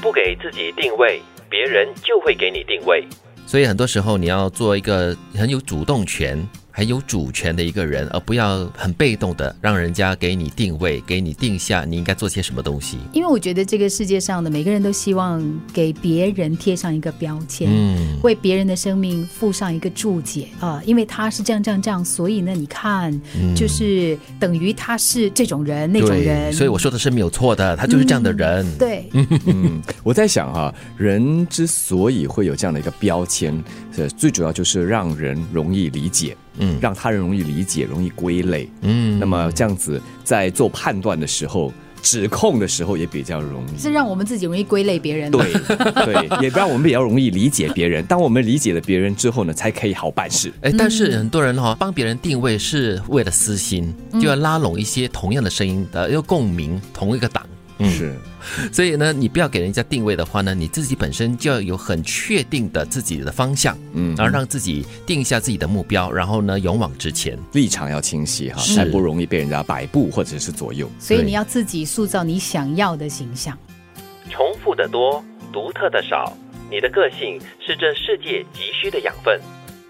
不给自己定位，别人就会给你定位。所以很多时候你要做一个很有主动权。很有主权的一个人，而不要很被动的让人家给你定位，给你定下你应该做些什么东西。因为我觉得这个世界上的每个人都希望给别人贴上一个标签，嗯，为别人的生命附上一个注解啊，因为他是这样这样这样，所以呢，你看，就是等于他是这种人那种人。所以我说的是没有错的，他就是这样的人。对，嗯，我在想哈，人之所以会有这样的一个标签，呃，最主要就是让人容易理解。嗯，让他人容易理解，容易归类。嗯，那么这样子在做判断的时候、指控的时候也比较容易。是让我们自己容易归类别人。对对，也让我们比较容易理解别人。当我们理解了别人之后呢，才可以好办事。哎，但是很多人哈，帮别人定位是为了私心，就要拉拢一些同样的声音的，要共鸣同一个党。是，所以呢，你不要给人家定位的话呢，你自己本身就要有很确定的自己的方向，嗯，然后让自己定下自己的目标，然后呢，勇往直前，立场要清晰哈，才不容易被人家摆布或者是左右。所以你要自己塑造你想要的形象。重复的多，独特的少，你的个性是这世界急需的养分。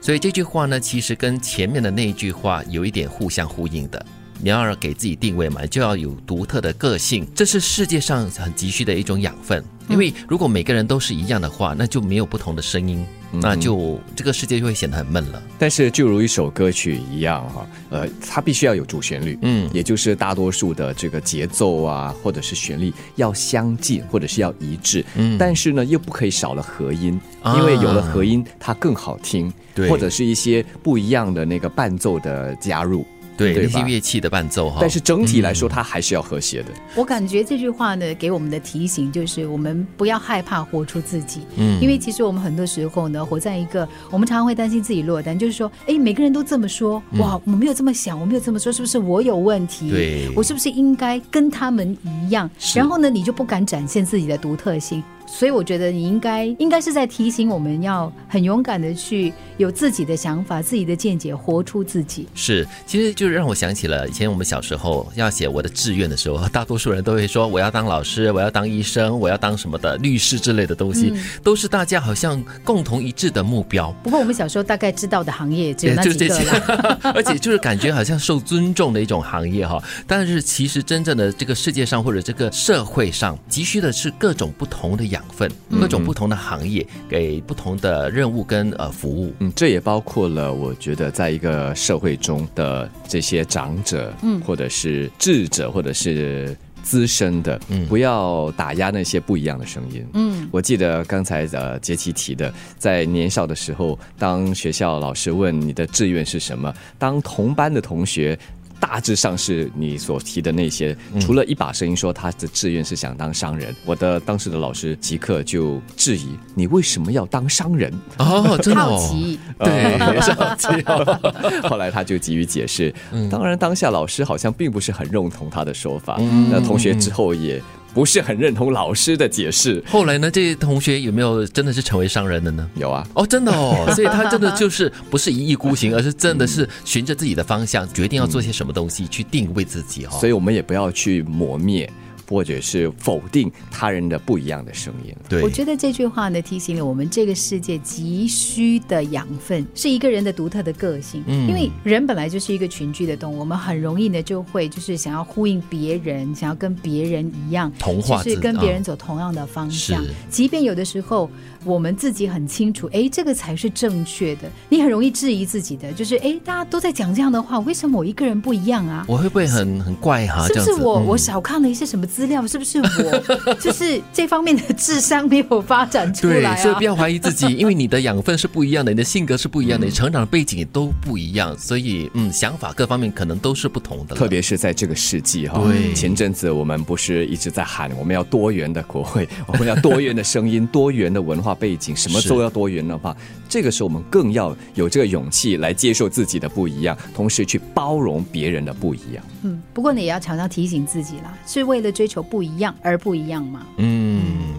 所以这句话呢，其实跟前面的那一句话有一点互相呼应的。你要给自己定位嘛，就要有独特的个性，这是世界上很急需的一种养分。因为如果每个人都是一样的话，那就没有不同的声音，那就这个世界就会显得很闷了。但是就如一首歌曲一样哈，呃，它必须要有主旋律，嗯，也就是大多数的这个节奏啊，或者是旋律要相近，或者是要一致。嗯，但是呢，又不可以少了和音，因为有了和音，它更好听。对，或者是一些不一样的那个伴奏的加入。对那些乐器的伴奏哈，但是整体来说，它还是要和谐的。我感觉这句话呢，给我们的提醒就是，我们不要害怕活出自己。嗯，因为其实我们很多时候呢，活在一个我们常常会担心自己落单，就是说，哎，每个人都这么说，哇，我没有这么想，我没有这么说，是不是我有问题？对，我是不是应该跟他们一样？然后呢，你就不敢展现自己的独特性。所以我觉得你应该应该是在提醒我们要很勇敢的去有自己的想法、自己的见解，活出自己。是，其实就是让我想起了以前我们小时候要写我的志愿的时候，大多数人都会说我要当老师，我要当医生，我要当什么的律师之类的东西，都是大家好像共同一致的目标。不过我们小时候大概知道的行业只有那几个了，而且就是感觉好像受尊重的一种行业哈。但是其实真正的这个世界上或者这个社会上急需的是各种不同的养。养分，各种不同的行业给不同的任务跟呃服务，嗯，这也包括了我觉得在一个社会中的这些长者，嗯，或者是智者，或者是资深的，嗯，不要打压那些不一样的声音，嗯，我记得刚才呃杰奇提的，在年少的时候，当学校老师问你的志愿是什么，当同班的同学。大致上是你所提的那些，除了一把声音说他的志愿是想当商人，我的当时的老师即刻就质疑你为什么要当商人？哦，真的好奇，对，好奇。后来他就急于解释，当然当下老师好像并不是很认同他的说法，那同学之后也。不是很认同老师的解释。后来呢？这些同学有没有真的是成为商人的呢？有啊。哦，真的哦。所以他真的就是不是一意孤行，而是真的是循着自己的方向，决定要做些什么东西去定位自己哈。所以我们也不要去磨灭。或者是否定他人的不一样的声音。对，我觉得这句话呢，提醒了我们这个世界急需的养分是一个人的独特的个性。嗯，因为人本来就是一个群居的动物，我们很容易呢就会就是想要呼应别人，想要跟别人一样，同化，就是跟别人走同样的方向。即便有的时候我们自己很清楚，哎，这个才是正确的，你很容易质疑自己的，就是哎，大家都在讲这样的话，为什么我一个人不一样啊？我会不会很很怪哈？是不是我我少看了一些什么？资料是不是我 就是这方面的智商没有发展出来？所以不要怀疑自己，因为你的养分是不一样的，你的性格是不一样的，你成长的背景都不一样，所以嗯，想法各方面可能都是不同的。特别是在这个世纪哈，对，前阵子我们不是一直在喊我们要多元的国会，我们要多元的声音，多元的文化背景，什么都要多元的话，这个时候我们更要有这个勇气来接受自己的不一样，同时去包容别人的不一样。嗯，不过你也要常常提醒自己啦，是为了追求不一样而不一样吗？嗯，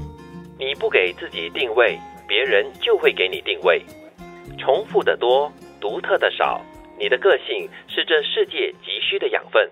你不给自己定位，别人就会给你定位。重复的多，独特的少，你的个性是这世界急需的养分。